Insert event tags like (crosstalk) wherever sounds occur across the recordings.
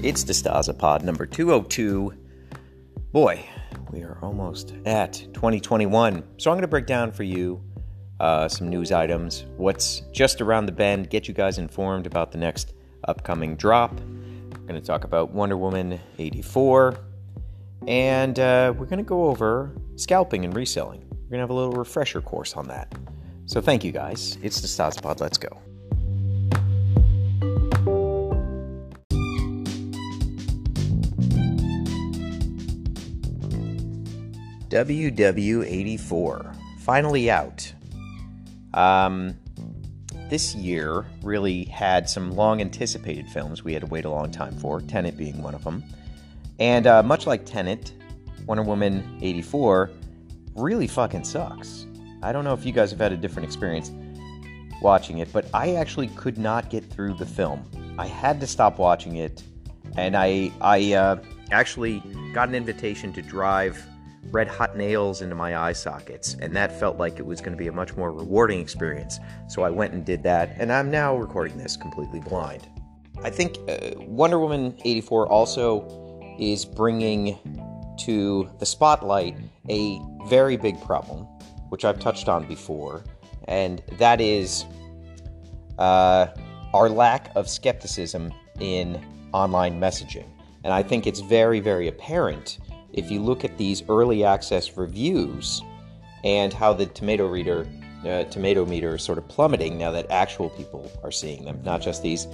It's the Pod number 202. Boy, we are almost at 2021. So I'm going to break down for you uh, some news items, what's just around the bend, get you guys informed about the next upcoming drop. We're going to talk about Wonder Woman 84, and uh, we're going to go over scalping and reselling. We're going to have a little refresher course on that. So thank you guys. It's the Pod. Let's go. WW84, finally out. Um, this year really had some long anticipated films we had to wait a long time for, Tenet being one of them. And uh, much like Tenet, Wonder Woman 84 really fucking sucks. I don't know if you guys have had a different experience watching it, but I actually could not get through the film. I had to stop watching it, and I I uh, actually got an invitation to drive red hot nails into my eye sockets, and that felt like it was going to be a much more rewarding experience. So I went and did that, and I'm now recording this completely blind. I think uh, Wonder Woman 84 also is bringing to the spotlight a very big problem, which I've touched on before, and that is uh, our lack of skepticism in online messaging. And I think it's very, very apparent if you look at these early access reviews and how the tomato reader uh, tomato meter is sort of plummeting now that actual people are seeing them, not just these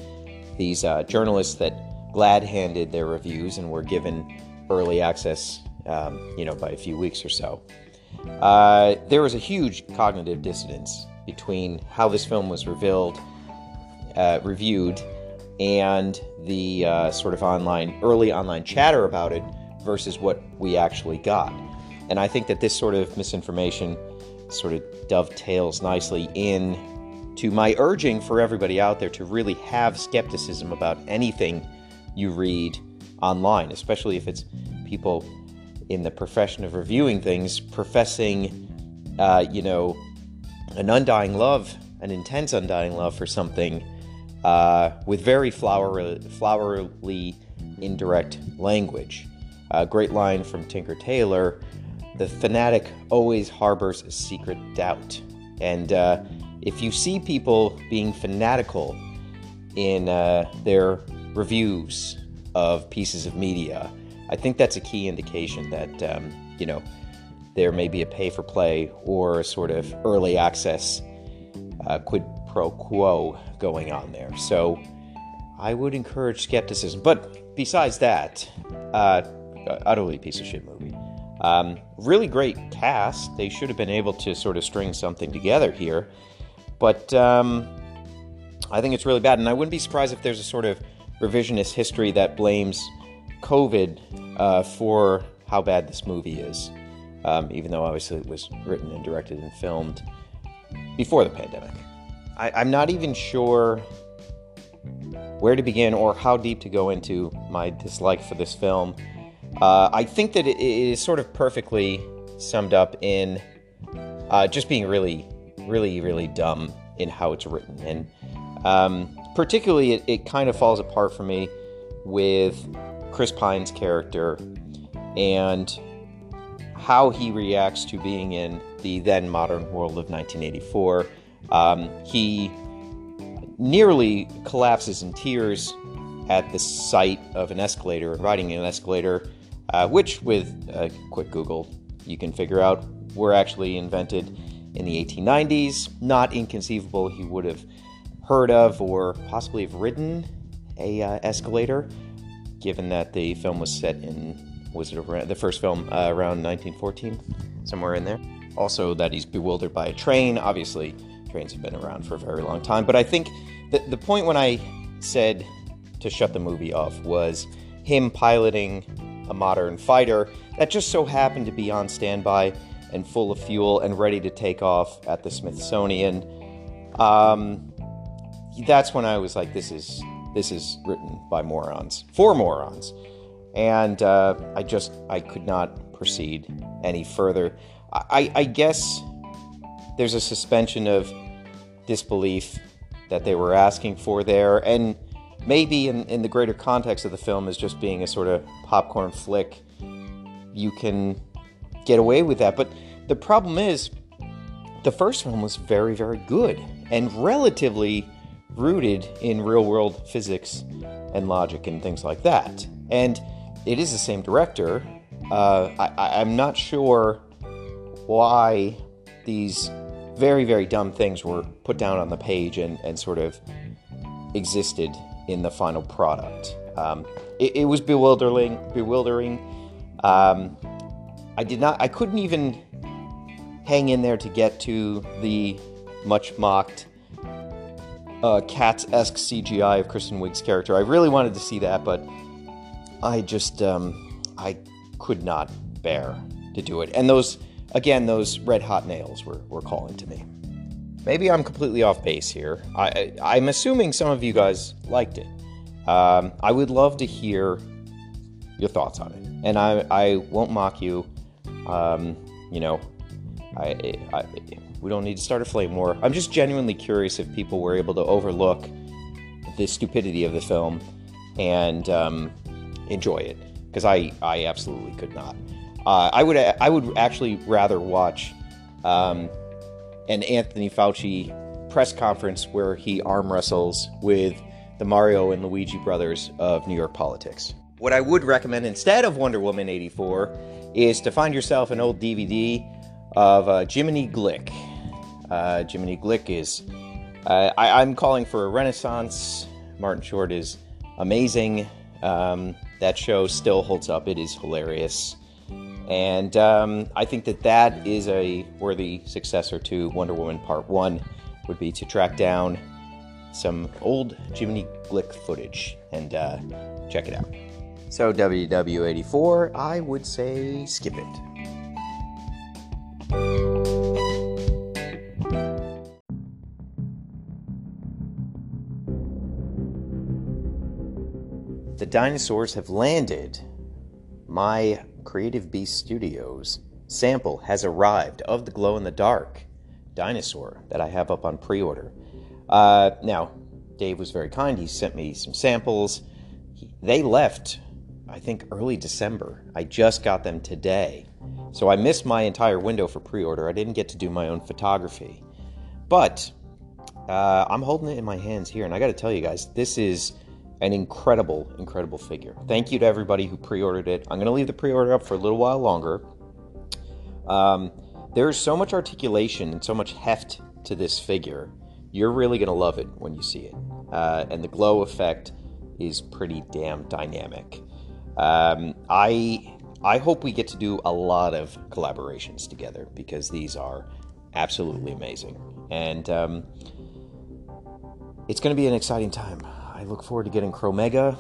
these uh, journalists that glad handed their reviews and were given early access, um, you know, by a few weeks or so. Uh, there was a huge cognitive dissonance between how this film was revealed, uh, reviewed, and the uh, sort of online early online chatter about it versus what we actually got. And I think that this sort of misinformation sort of dovetails nicely in to my urging for everybody out there to really have skepticism about anything you read online, especially if it's people in the profession of reviewing things professing, uh, you know, an undying love, an intense undying love for something uh, with very flowery, flowery indirect language. A great line from Tinker Tailor the fanatic always harbors a secret doubt. And uh, if you see people being fanatical in uh, their reviews of pieces of media, I think that's a key indication that, um, you know, there may be a pay for play or a sort of early access uh, quid pro quo going on there. So I would encourage skepticism. But besides that, uh, utterly piece of shit movie. Um, really great cast. They should have been able to sort of string something together here, but um, I think it's really bad. And I wouldn't be surprised if there's a sort of revisionist history that blames COVID uh, for how bad this movie is, um, even though obviously it was written and directed and filmed before the pandemic. I, I'm not even sure where to begin or how deep to go into my dislike for this film. Uh, I think that it is sort of perfectly summed up in uh, just being really, really, really dumb in how it's written. And um, particularly, it, it kind of falls apart for me with Chris Pine's character and how he reacts to being in the then modern world of 1984. Um, he nearly collapses in tears at the sight of an escalator and riding an escalator uh, which, with a quick Google, you can figure out were actually invented in the 1890s. Not inconceivable he would have heard of or possibly have ridden a uh, escalator, given that the film was set in was it around, the first film uh, around 1914, somewhere in there. Also, that he's bewildered by a train. Obviously, trains have been around for a very long time. But I think that the point when I said to shut the movie off was him piloting a modern fighter that just so happened to be on standby and full of fuel and ready to take off at the Smithsonian. Um, that's when I was like, this is this is written by morons for morons, and uh, I just I could not proceed any further. I, I guess there's a suspension of disbelief that they were asking for there, and maybe in, in the greater context of the film as just being a sort of popcorn flick, you can get away with that. But the problem is, the first one was very, very good and relatively rooted in real world physics and logic and things like that. And it is the same director. Uh, I, I'm not sure why these very, very dumb things were put down on the page and, and sort of existed in the final product. Um, it, it, was bewildering. Bewildering. Um, I did not. I couldn't even hang in there to get to the much mocked uh, Cats esque CGI of Kristen Wiig's character. I really wanted to see that, but I just um, I could not bear to do it. And those again, those red hot nails were, were calling to me. Maybe I'm completely off base here. I, I'm assuming some of you guys liked it. Um, I would love to hear your thoughts on it, and I, I won't mock you. Um, you know, I, I, we don't need to start a flame war. I'm just genuinely curious if people were able to overlook the stupidity of the film and um, enjoy it, because I, I absolutely could not. Uh, I would I would actually rather watch um, an Anthony Fauci press conference where he arm wrestles with the Mario and Luigi brothers of New York politics. What I would recommend instead of Wonder Woman 84 is to find yourself an old DVD of uh, Jiminy Glick. Uh, Jiminy Glick is, uh, I, am calling for a renaissance. Martin Short is amazing. Um, that show still holds up, it is hilarious. And um, I think that that is a worthy successor to Wonder Woman Part 1, would be to track down some old Jiminy Glick footage and uh, check it out. So, WW84, I would say skip it. The dinosaurs have landed. My Creative Beast Studios sample has arrived of the glow in the dark dinosaur that I have up on pre order. Uh, now, Dave was very kind. He sent me some samples. He, they left, I think, early December. I just got them today. So I missed my entire window for pre order. I didn't get to do my own photography. But uh, I'm holding it in my hands here, and I got to tell you guys, this is an incredible, incredible figure. Thank you to everybody who pre ordered it. I'm going to leave the pre order up for a little while longer. Um, there's so much articulation and so much heft to this figure. You're really going to love it when you see it. Uh, and the glow effect is pretty damn dynamic. Um, I I hope we get to do a lot of collaborations together because these are absolutely amazing, and um, it's going to be an exciting time. I look forward to getting Chromega,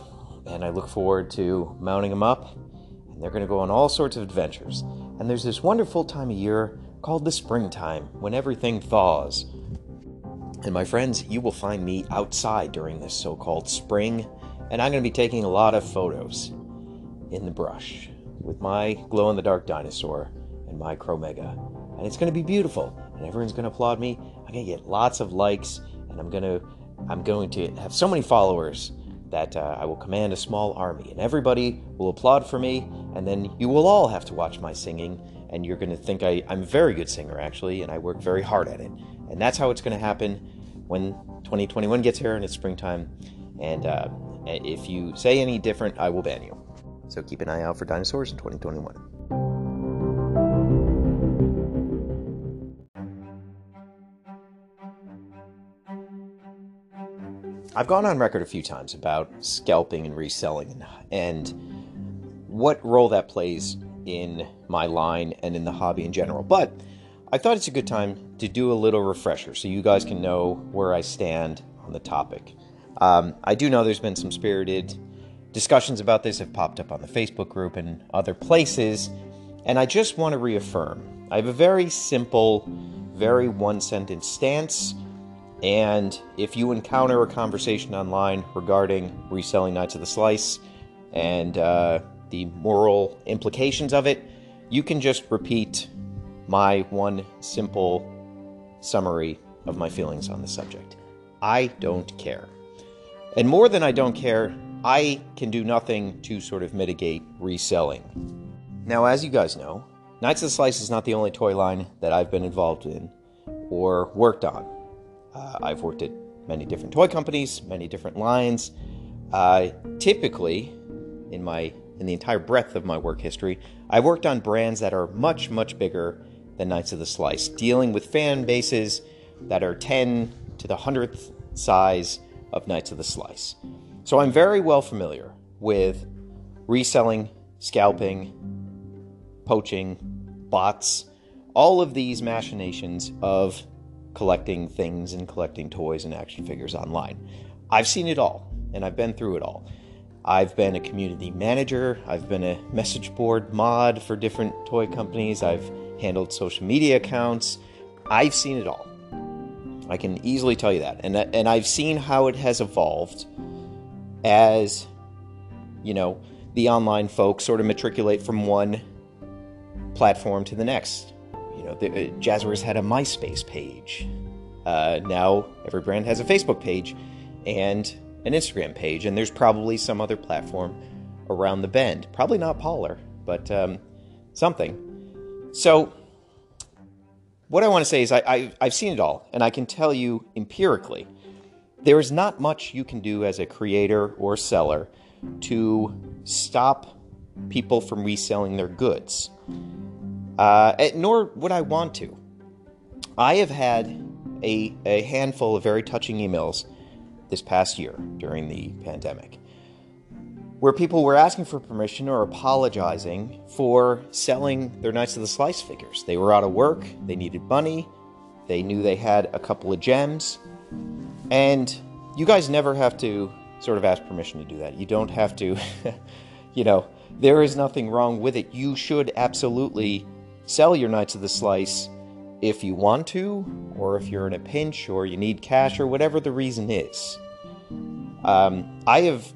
and I look forward to mounting them up, and they're going to go on all sorts of adventures. And there's this wonderful time of year called the springtime when everything thaws. And my friends, you will find me outside during this so called spring, and I'm going to be taking a lot of photos in the brush with my glow in the dark dinosaur and my Chromega. And it's going to be beautiful, and everyone's going to applaud me. I'm going to get lots of likes, and I'm going to I'm going to have so many followers that uh, I will command a small army, and everybody will applaud for me, and then you will all have to watch my singing, and you're going to think I, I'm a very good singer, actually, and I work very hard at it. And that's how it's going to happen when 2021 gets here and it's springtime. And uh, if you say any different, I will ban you. So keep an eye out for dinosaurs in 2021. I've gone on record a few times about scalping and reselling and what role that plays in my line and in the hobby in general. But I thought it's a good time to do a little refresher so you guys can know where I stand on the topic. Um, I do know there's been some spirited discussions about this have popped up on the Facebook group and other places, and I just want to reaffirm I have a very simple, very one sentence stance and if you encounter a conversation online regarding reselling Knights of the Slice and uh, the moral implications of it, you can just repeat my one simple summary of my feelings on the subject. I don't care. And more than I don't care, I can do nothing to sort of mitigate reselling. Now, as you guys know, Knights of the Slice is not the only toy line that I've been involved in or worked on. Uh, I've worked at many different toy companies, many different lines. Uh, typically, in my in the entire breadth of my work history, I've worked on brands that are much much bigger than Knights of the Slice, dealing with fan bases that are 10 to the hundredth size of Knights of the Slice. So I'm very well familiar with reselling, scalping, poaching, bots, all of these machinations of collecting things and collecting toys and action figures online. I've seen it all and I've been through it all. I've been a community manager, I've been a message board mod for different toy companies, I've handled social media accounts. I've seen it all. I can easily tell you that. And and I've seen how it has evolved as you know, the online folks sort of matriculate from one platform to the next. You know, the, uh, Jazzwares had a MySpace page. Uh, now every brand has a Facebook page and an Instagram page, and there's probably some other platform around the bend. Probably not Parler, but um, something. So, what I want to say is I, I, I've seen it all, and I can tell you empirically there is not much you can do as a creator or seller to stop people from reselling their goods. Uh, eh, nor would I want to. I have had a, a handful of very touching emails this past year during the pandemic where people were asking for permission or apologizing for selling their Knights of the Slice figures. They were out of work, they needed money, they knew they had a couple of gems, and you guys never have to sort of ask permission to do that. You don't have to, (laughs) you know, there is nothing wrong with it. You should absolutely sell your Knights of the Slice if you want to, or if you're in a pinch, or you need cash, or whatever the reason is. Um, I have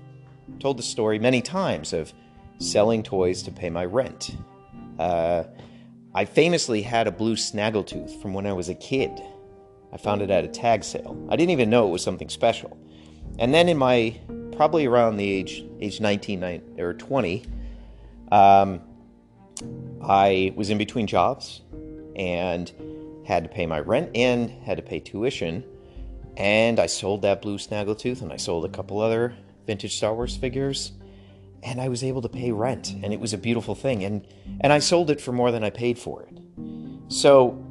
told the story many times of selling toys to pay my rent. Uh, I famously had a blue snaggletooth from when I was a kid. I found it at a tag sale. I didn't even know it was something special. And then in my probably around the age age 19 or 20, um, I was in between jobs and had to pay my rent and had to pay tuition. And I sold that blue snaggletooth and I sold a couple other vintage Star Wars figures. And I was able to pay rent and it was a beautiful thing. And, and I sold it for more than I paid for it. So,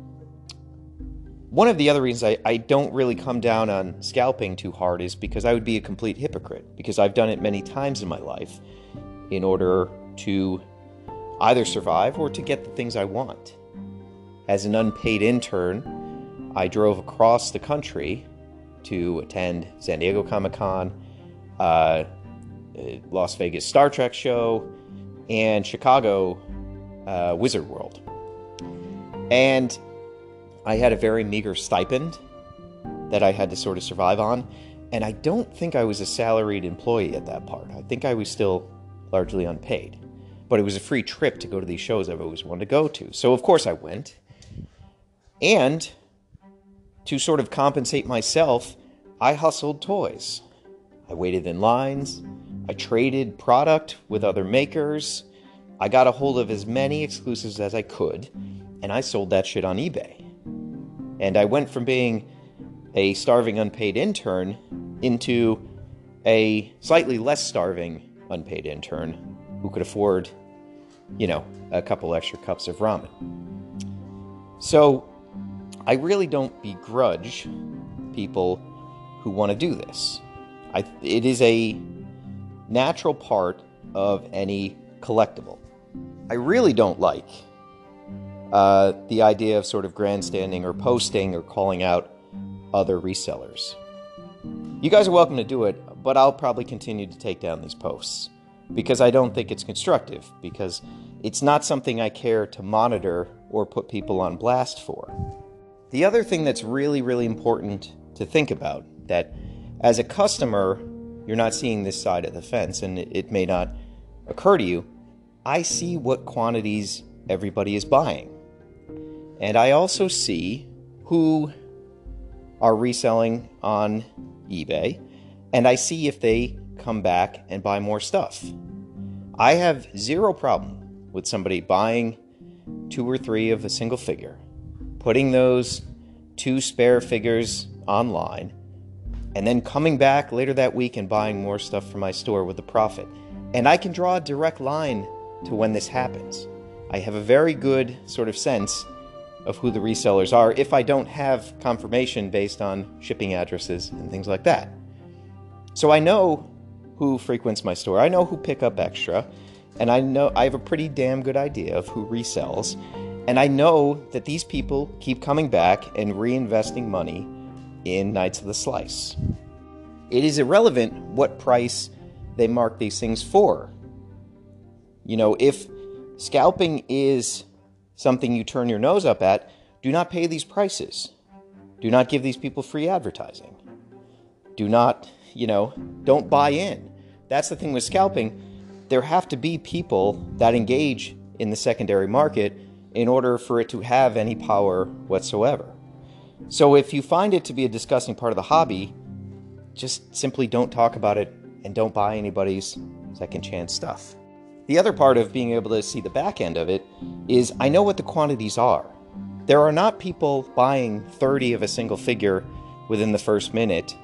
one of the other reasons I, I don't really come down on scalping too hard is because I would be a complete hypocrite. Because I've done it many times in my life in order to either survive or to get the things I want. As an unpaid intern, I drove across the country to attend San Diego Comic Con, uh, Las Vegas Star Trek show, and Chicago uh, Wizard World. And I had a very meager stipend that I had to sort of survive on. And I don't think I was a salaried employee at that part. I think I was still largely unpaid but it was a free trip to go to these shows I've always wanted to go to. So, of course, I went. And to sort of compensate myself, I hustled toys. I waited in lines. I traded product with other makers. I got a hold of as many exclusives as I could, and I sold that shit on eBay. And I went from being a starving unpaid intern into a slightly less starving unpaid intern who could afford, you know, a couple extra cups of ramen. So I really don't begrudge people who want to do this. I, it is a natural part of any collectible. I really don't like uh, the idea of sort of grandstanding or posting or calling out other resellers. You guys are welcome to do it, but I'll probably continue to take down these posts because I don't think it's constructive, because it's not something I care to monitor or put people on blast for. The other thing that's really, really important to think about that as a customer, you're not seeing this side of the fence and it may not occur to you. I see what quantities everybody is buying. And I also see who are reselling on eBay and I see if they come back and buy more stuff. I have zero problem with somebody buying two or three of a single figure, putting those two spare figures online, and then coming back later that week and buying more stuff from my store with a profit. And I can draw a direct line to when this happens. I have a very good sort of sense of who the resellers are if I don't have confirmation based on shipping addresses and things like that. So I know who frequents my store. I know who pick up extra, and I know I have a pretty damn good idea of who resells. And I know that these people keep coming back and reinvesting money in Knights of the Slice. It is irrelevant what price they mark these things for. You know, if scalping is something you turn your nose up at, do not pay these prices. Do not give these people free advertising. Do not, you know, don't buy in. That's the thing with scalping. There have to be people that engage in the secondary market in order for it to have any power whatsoever. So if you find it to be a disgusting part of the hobby, just simply don't talk about it and don't buy anybody's second chance stuff. The other part of being able to see the back end of it is I know what the quantities are. There are not people buying 30 of a single figure within the first minute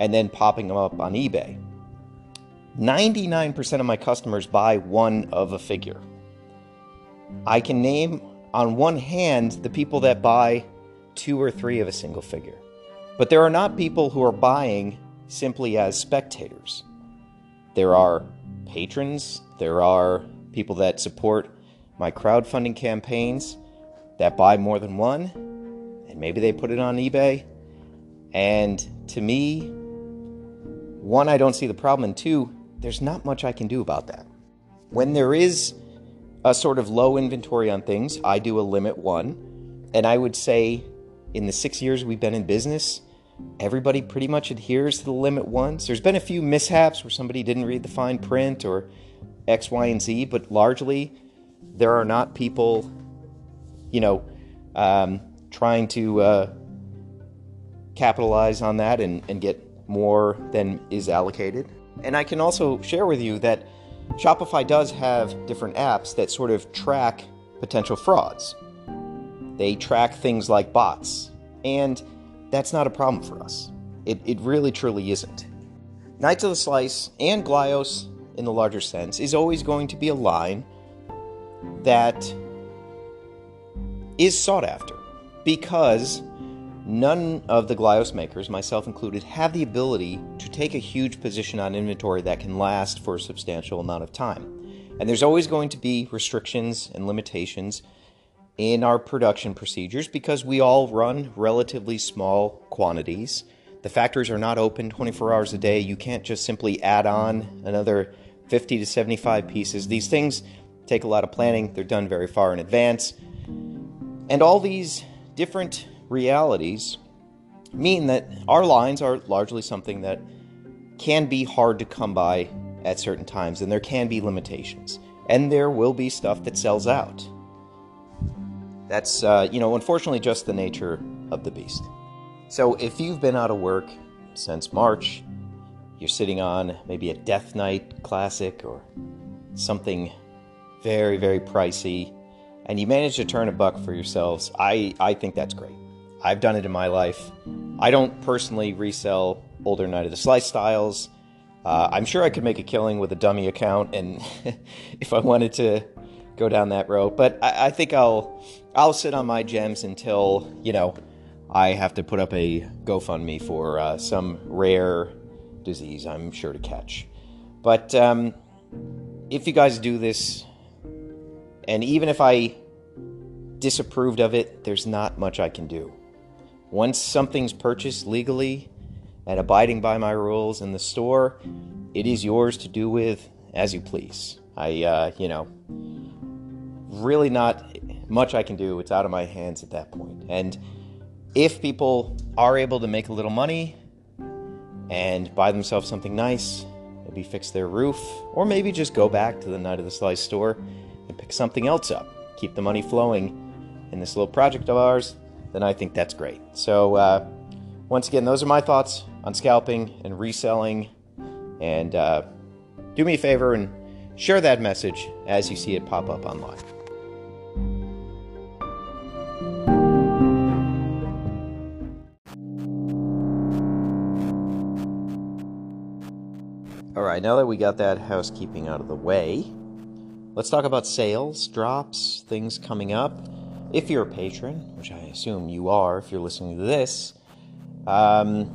and then popping them up on eBay. 99% of my customers buy one of a figure. I can name on one hand the people that buy two or three of a single figure. But there are not people who are buying simply as spectators. There are patrons, there are people that support my crowdfunding campaigns that buy more than one, and maybe they put it on eBay. And to me, one, I don't see the problem, and two, there's not much I can do about that. When there is a sort of low inventory on things, I do a limit one, and I would say in the six years we've been in business, everybody pretty much adheres to the limit once. There's been a few mishaps where somebody didn't read the fine print or X, Y, and Z, but largely there are not people, you know, um, trying to uh, capitalize on that and, and get more than is allocated. And I can also share with you that Shopify does have different apps that sort of track potential frauds. They track things like bots, and that's not a problem for us. It, it really truly isn't. Knights of the Slice and Glyos, in the larger sense, is always going to be a line that is sought after because none of the Glyos makers, myself included, have the ability to take a huge position on inventory that can last for a substantial amount of time. And there's always going to be restrictions and limitations in our production procedures because we all run relatively small quantities. The factories are not open 24 hours a day. You can't just simply add on another 50 to 75 pieces. These things take a lot of planning, they're done very far in advance. And all these different realities mean that our lines are largely something that can be hard to come by at certain times, and there can be limitations. And there will be stuff that sells out. That's, uh, you know, unfortunately just the nature of the beast. So if you've been out of work since March, you're sitting on maybe a Death Knight classic or something very, very pricey, and you manage to turn a buck for yourselves, I, I think that's great. I've done it in my life. I don't personally resell older Knight of the Slice styles. Uh, I'm sure I could make a killing with a dummy account, and (laughs) if I wanted to go down that road. But I, I think I'll I'll sit on my gems until you know I have to put up a GoFundMe for uh, some rare disease I'm sure to catch. But um, if you guys do this, and even if I disapproved of it, there's not much I can do. Once something's purchased legally and abiding by my rules in the store, it is yours to do with as you please. I, uh, you know, really not much I can do. It's out of my hands at that point. And if people are able to make a little money and buy themselves something nice, maybe fix their roof, or maybe just go back to the Knight of the Slice store and pick something else up, keep the money flowing in this little project of ours, then I think that's great. So, uh, once again, those are my thoughts on scalping and reselling. And uh, do me a favor and share that message as you see it pop up online. All right, now that we got that housekeeping out of the way, let's talk about sales, drops, things coming up. If you're a patron, which I assume you are if you're listening to this, um,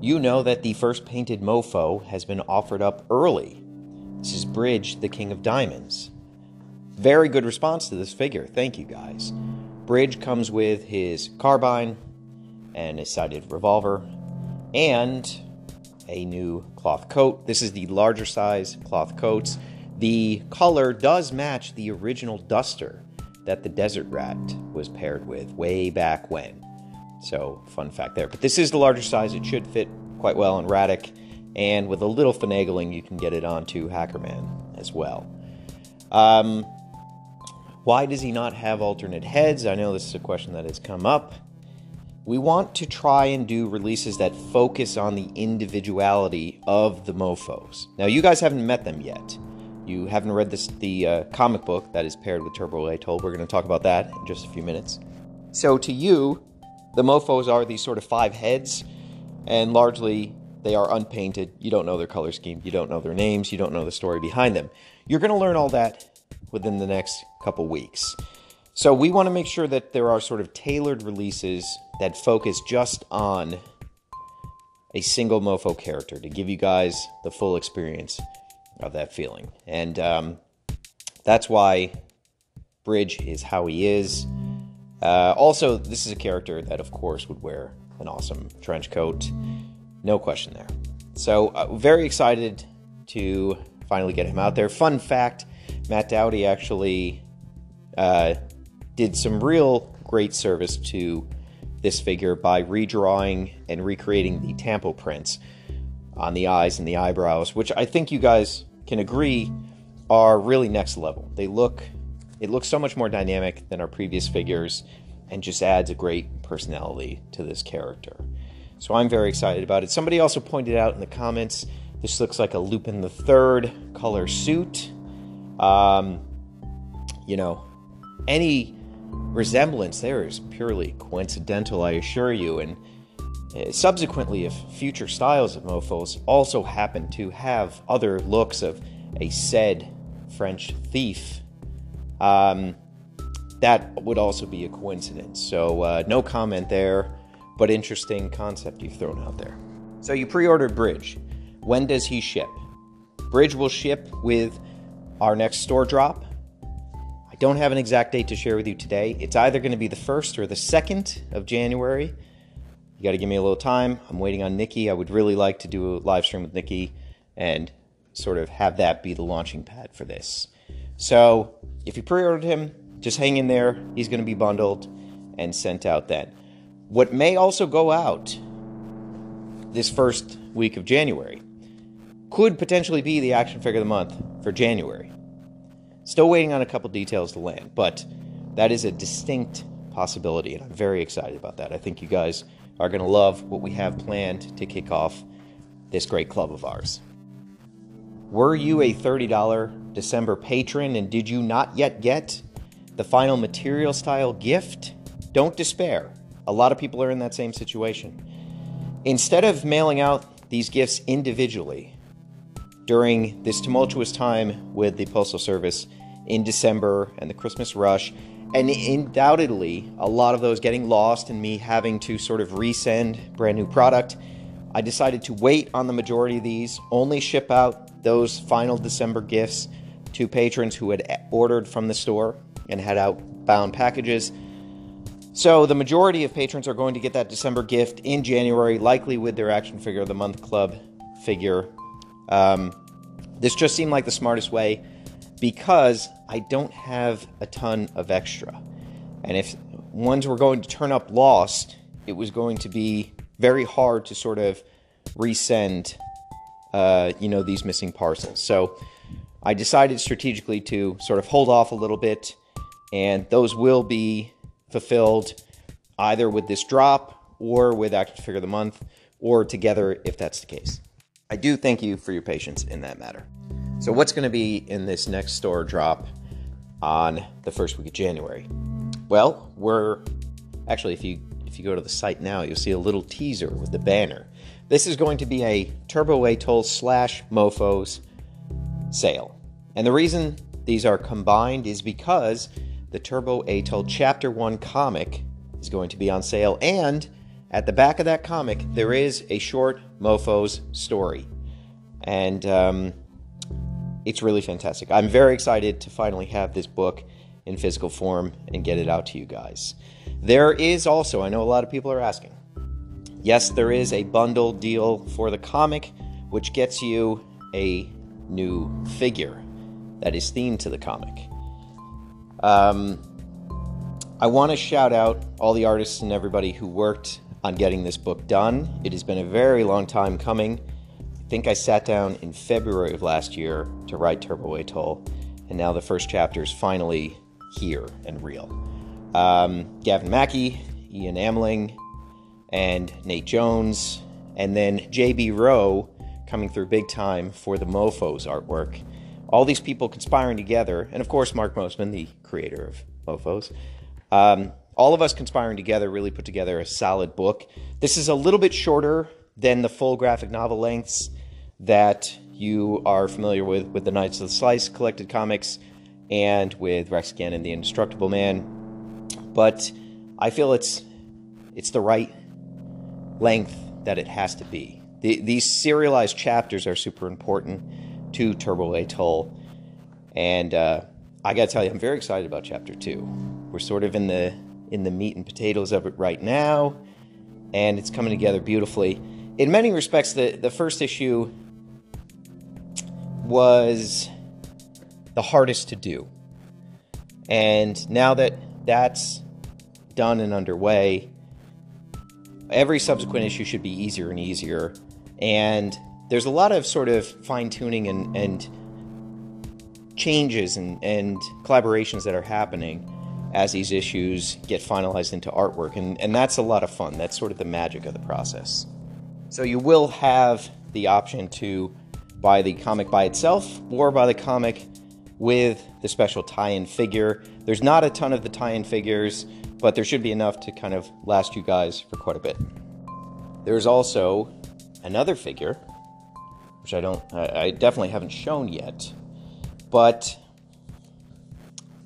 you know that the first painted mofo has been offered up early. This is Bridge, the King of Diamonds. Very good response to this figure. Thank you guys. Bridge comes with his carbine and his sighted revolver and a new cloth coat. This is the larger size cloth coats. The color does match the original duster that the Desert Rat was paired with way back when. So, fun fact there. But this is the larger size. It should fit quite well on Radek, and with a little finagling, you can get it onto Hackerman as well. Um, why does he not have alternate heads? I know this is a question that has come up we want to try and do releases that focus on the individuality of the mofos. Now, you guys haven't met them yet. You haven't read this, the uh, comic book that is paired with Turbo Atoll. We're going to talk about that in just a few minutes. So, to you, the mofos are these sort of five heads, and largely they are unpainted. You don't know their color scheme, you don't know their names, you don't know the story behind them. You're going to learn all that within the next couple weeks. So we want to make sure that there are sort of tailored releases that focus just on a single mofo character to give you guys the full experience of that feeling. And um, that's why Bridge is how he is. Uh, also, this is a character that, of course, would wear an awesome trench coat. No question there. So, uh, very excited to finally get him out there. Fun fact Matt Doughty actually uh, did some real great service to this figure by redrawing and recreating the tampo prints on the eyes and the eyebrows, which I think you guys can agree are really next level. They look it looks so much more dynamic than our previous figures and just adds a great personality to this character. So I'm very excited about it. Somebody also pointed out in the comments this looks like a Lupin the Third color suit. Um, you know, any resemblance there is purely coincidental, I assure you. And subsequently, if future styles of mofos also happen to have other looks of a said French thief, um, that would also be a coincidence. So, uh, no comment there, but interesting concept you've thrown out there. So, you pre ordered Bridge. When does he ship? Bridge will ship with our next store drop I don't have an exact date to share with you today. It's either going to be the 1st or the 2nd of January. You got to give me a little time. I'm waiting on Nikki. I would really like to do a live stream with Nikki and sort of have that be the launching pad for this. So if you pre ordered him, just hang in there. He's going to be bundled and sent out then. What may also go out this first week of January could potentially be the action figure of the month for January. Still waiting on a couple details to land, but that is a distinct possibility, and I'm very excited about that. I think you guys are going to love what we have planned to kick off this great club of ours. Were you a $30 December patron and did you not yet get the final material style gift? Don't despair. A lot of people are in that same situation. Instead of mailing out these gifts individually, during this tumultuous time with the Postal Service in December and the Christmas rush. And undoubtedly, a lot of those getting lost and me having to sort of resend brand new product. I decided to wait on the majority of these, only ship out those final December gifts to patrons who had ordered from the store and had outbound packages. So the majority of patrons are going to get that December gift in January, likely with their Action Figure of the Month Club figure um, this just seemed like the smartest way because I don't have a ton of extra. And if ones were going to turn up lost, it was going to be very hard to sort of resend, uh, you know, these missing parcels. So I decided strategically to sort of hold off a little bit, and those will be fulfilled either with this drop or with Action Figure of the Month, or together if that's the case. I do thank you for your patience in that matter. So, what's going to be in this next store drop on the first week of January? Well, we're actually, if you if you go to the site now, you'll see a little teaser with the banner. This is going to be a Turbo Atoll slash Mofos sale. And the reason these are combined is because the Turbo Atoll Chapter 1 comic is going to be on sale. And at the back of that comic, there is a short Mofos story. And um, it's really fantastic. I'm very excited to finally have this book in physical form and get it out to you guys. There is also, I know a lot of people are asking, yes, there is a bundle deal for the comic, which gets you a new figure that is themed to the comic. Um, I want to shout out all the artists and everybody who worked on getting this book done. It has been a very long time coming. I think I sat down in February of last year to write Turbo Atoll, and now the first chapter is finally here and real. Um, Gavin Mackey, Ian Amling, and Nate Jones, and then JB Rowe coming through big time for the Mofos artwork. All these people conspiring together, and of course, Mark Mosman, the creator of Mofos. Um, all of us conspiring together really put together a solid book. This is a little bit shorter than the full graphic novel lengths that you are familiar with with the Knights of the Slice collected comics and with Rex Gannon, and the Indestructible Man. But I feel it's it's the right length that it has to be. The, these serialized chapters are super important to Turbo Atoll, and uh, I got to tell you, I'm very excited about chapter two. We're sort of in the in the meat and potatoes of it right now, and it's coming together beautifully. In many respects, the the first issue was the hardest to do, and now that that's done and underway, every subsequent issue should be easier and easier and there's a lot of sort of fine tuning and, and changes and, and collaborations that are happening as these issues get finalized into artwork. And, and that's a lot of fun. That's sort of the magic of the process. So you will have the option to buy the comic by itself or by the comic with the special tie in figure. There's not a ton of the tie in figures, but there should be enough to kind of last you guys for quite a bit. There's also another figure, which I don't, I, definitely haven't shown yet, but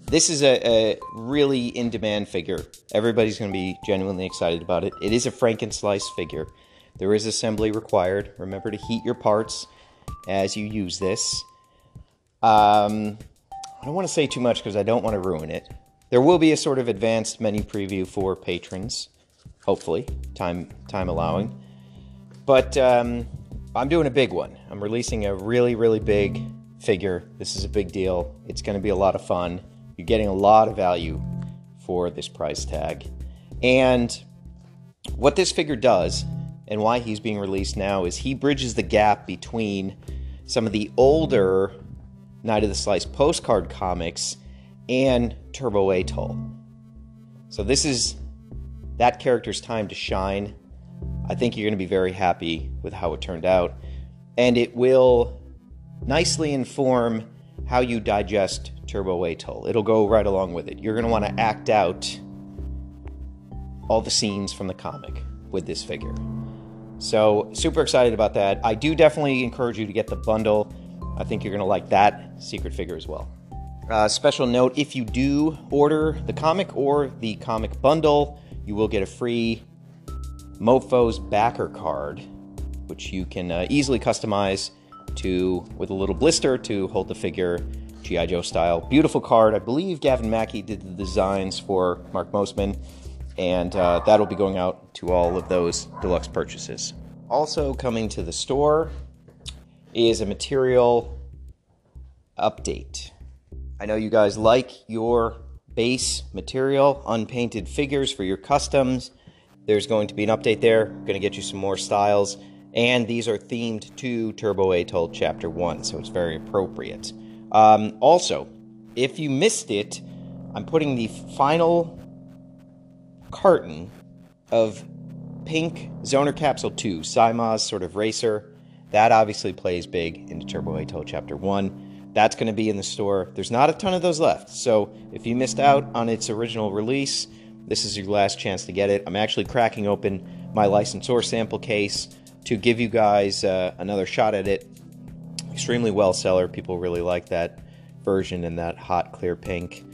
this is a, a really in demand figure. Everybody's going to be genuinely excited about it. It is a Frankenslice figure. There is assembly required. Remember to heat your parts as you use this. Um, I don't want to say too much because I don't want to ruin it. There will be a sort of advanced menu preview for patrons, hopefully, time time allowing. But um, I'm doing a big one. I'm releasing a really, really big figure. This is a big deal. It's going to be a lot of fun. You're getting a lot of value for this price tag. And what this figure does, and why he's being released now, is he bridges the gap between some of the older Knight of the Slice postcard comics and Turbo Atoll. So this is that character's time to shine. I think you're going to be very happy with how it turned out. And it will nicely inform how you digest Turbo Atoll. It'll go right along with it. You're going to want to act out all the scenes from the comic with this figure. So, super excited about that. I do definitely encourage you to get the bundle. I think you're going to like that secret figure as well. Uh, special note if you do order the comic or the comic bundle, you will get a free Mofo's backer card, which you can uh, easily customize to with a little blister to hold the figure GI Joe style. Beautiful card. I believe Gavin Mackey did the designs for Mark Mosman, and uh, that'll be going out to all of those deluxe purchases. Also coming to the store is a material update. I know you guys like your base material, unpainted figures for your customs. There's going to be an update there, going to get you some more styles, and these are themed to Turbo Atoll Chapter 1, so it's very appropriate. Um, also, if you missed it, I'm putting the final carton of pink Zoner Capsule 2, Saima's sort of racer. That obviously plays big into Turbo Atoll Chapter 1. That's going to be in the store. There's not a ton of those left. So if you missed out on its original release, this is your last chance to get it. I'm actually cracking open my licensor sample case to give you guys uh, another shot at it. Extremely well seller. People really like that version in that hot clear pink.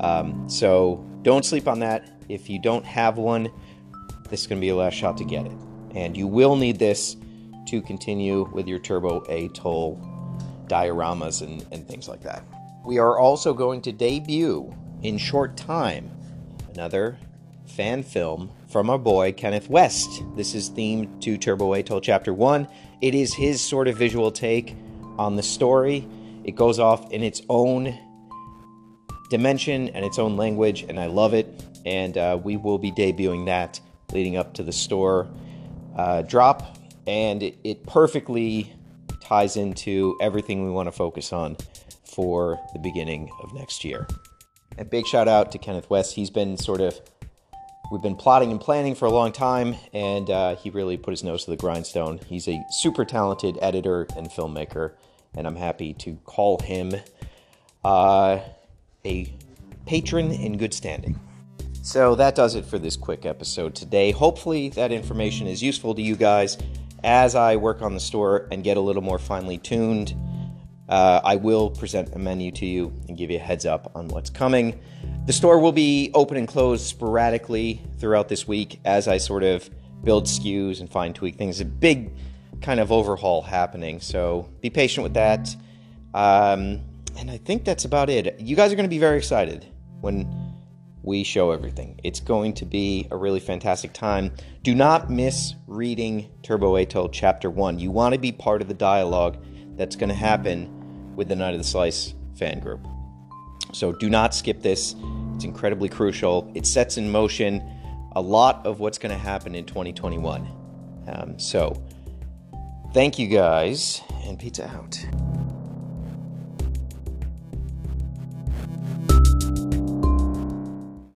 Um, so don't sleep on that. If you don't have one, this is going to be your last shot to get it. And you will need this to continue with your Turbo Atoll dioramas and, and things like that. We are also going to debut in short time another fan film from our boy Kenneth West. This is themed to Turbo Atoll Chapter 1. It is his sort of visual take on the story. It goes off in its own dimension and its own language, and I love it. And uh, we will be debuting that leading up to the store uh, drop, and it, it perfectly ties into everything we want to focus on for the beginning of next year. A big shout out to Kenneth West. He's been sort of We've been plotting and planning for a long time, and uh, he really put his nose to the grindstone. He's a super talented editor and filmmaker, and I'm happy to call him uh, a patron in good standing. So that does it for this quick episode today. Hopefully, that information is useful to you guys as I work on the store and get a little more finely tuned. Uh, I will present a menu to you and give you a heads up on what's coming. The store will be open and closed sporadically throughout this week as I sort of build SKUs and fine tweak things. A big kind of overhaul happening, so be patient with that. Um, and I think that's about it. You guys are going to be very excited when we show everything. It's going to be a really fantastic time. Do not miss reading Turbo Atoll Chapter 1. You want to be part of the dialogue that's going to happen with the Knight of the Slice fan group. So do not skip this. It's incredibly crucial. It sets in motion a lot of what's going to happen in 2021. Um, so thank you guys, and pizza out.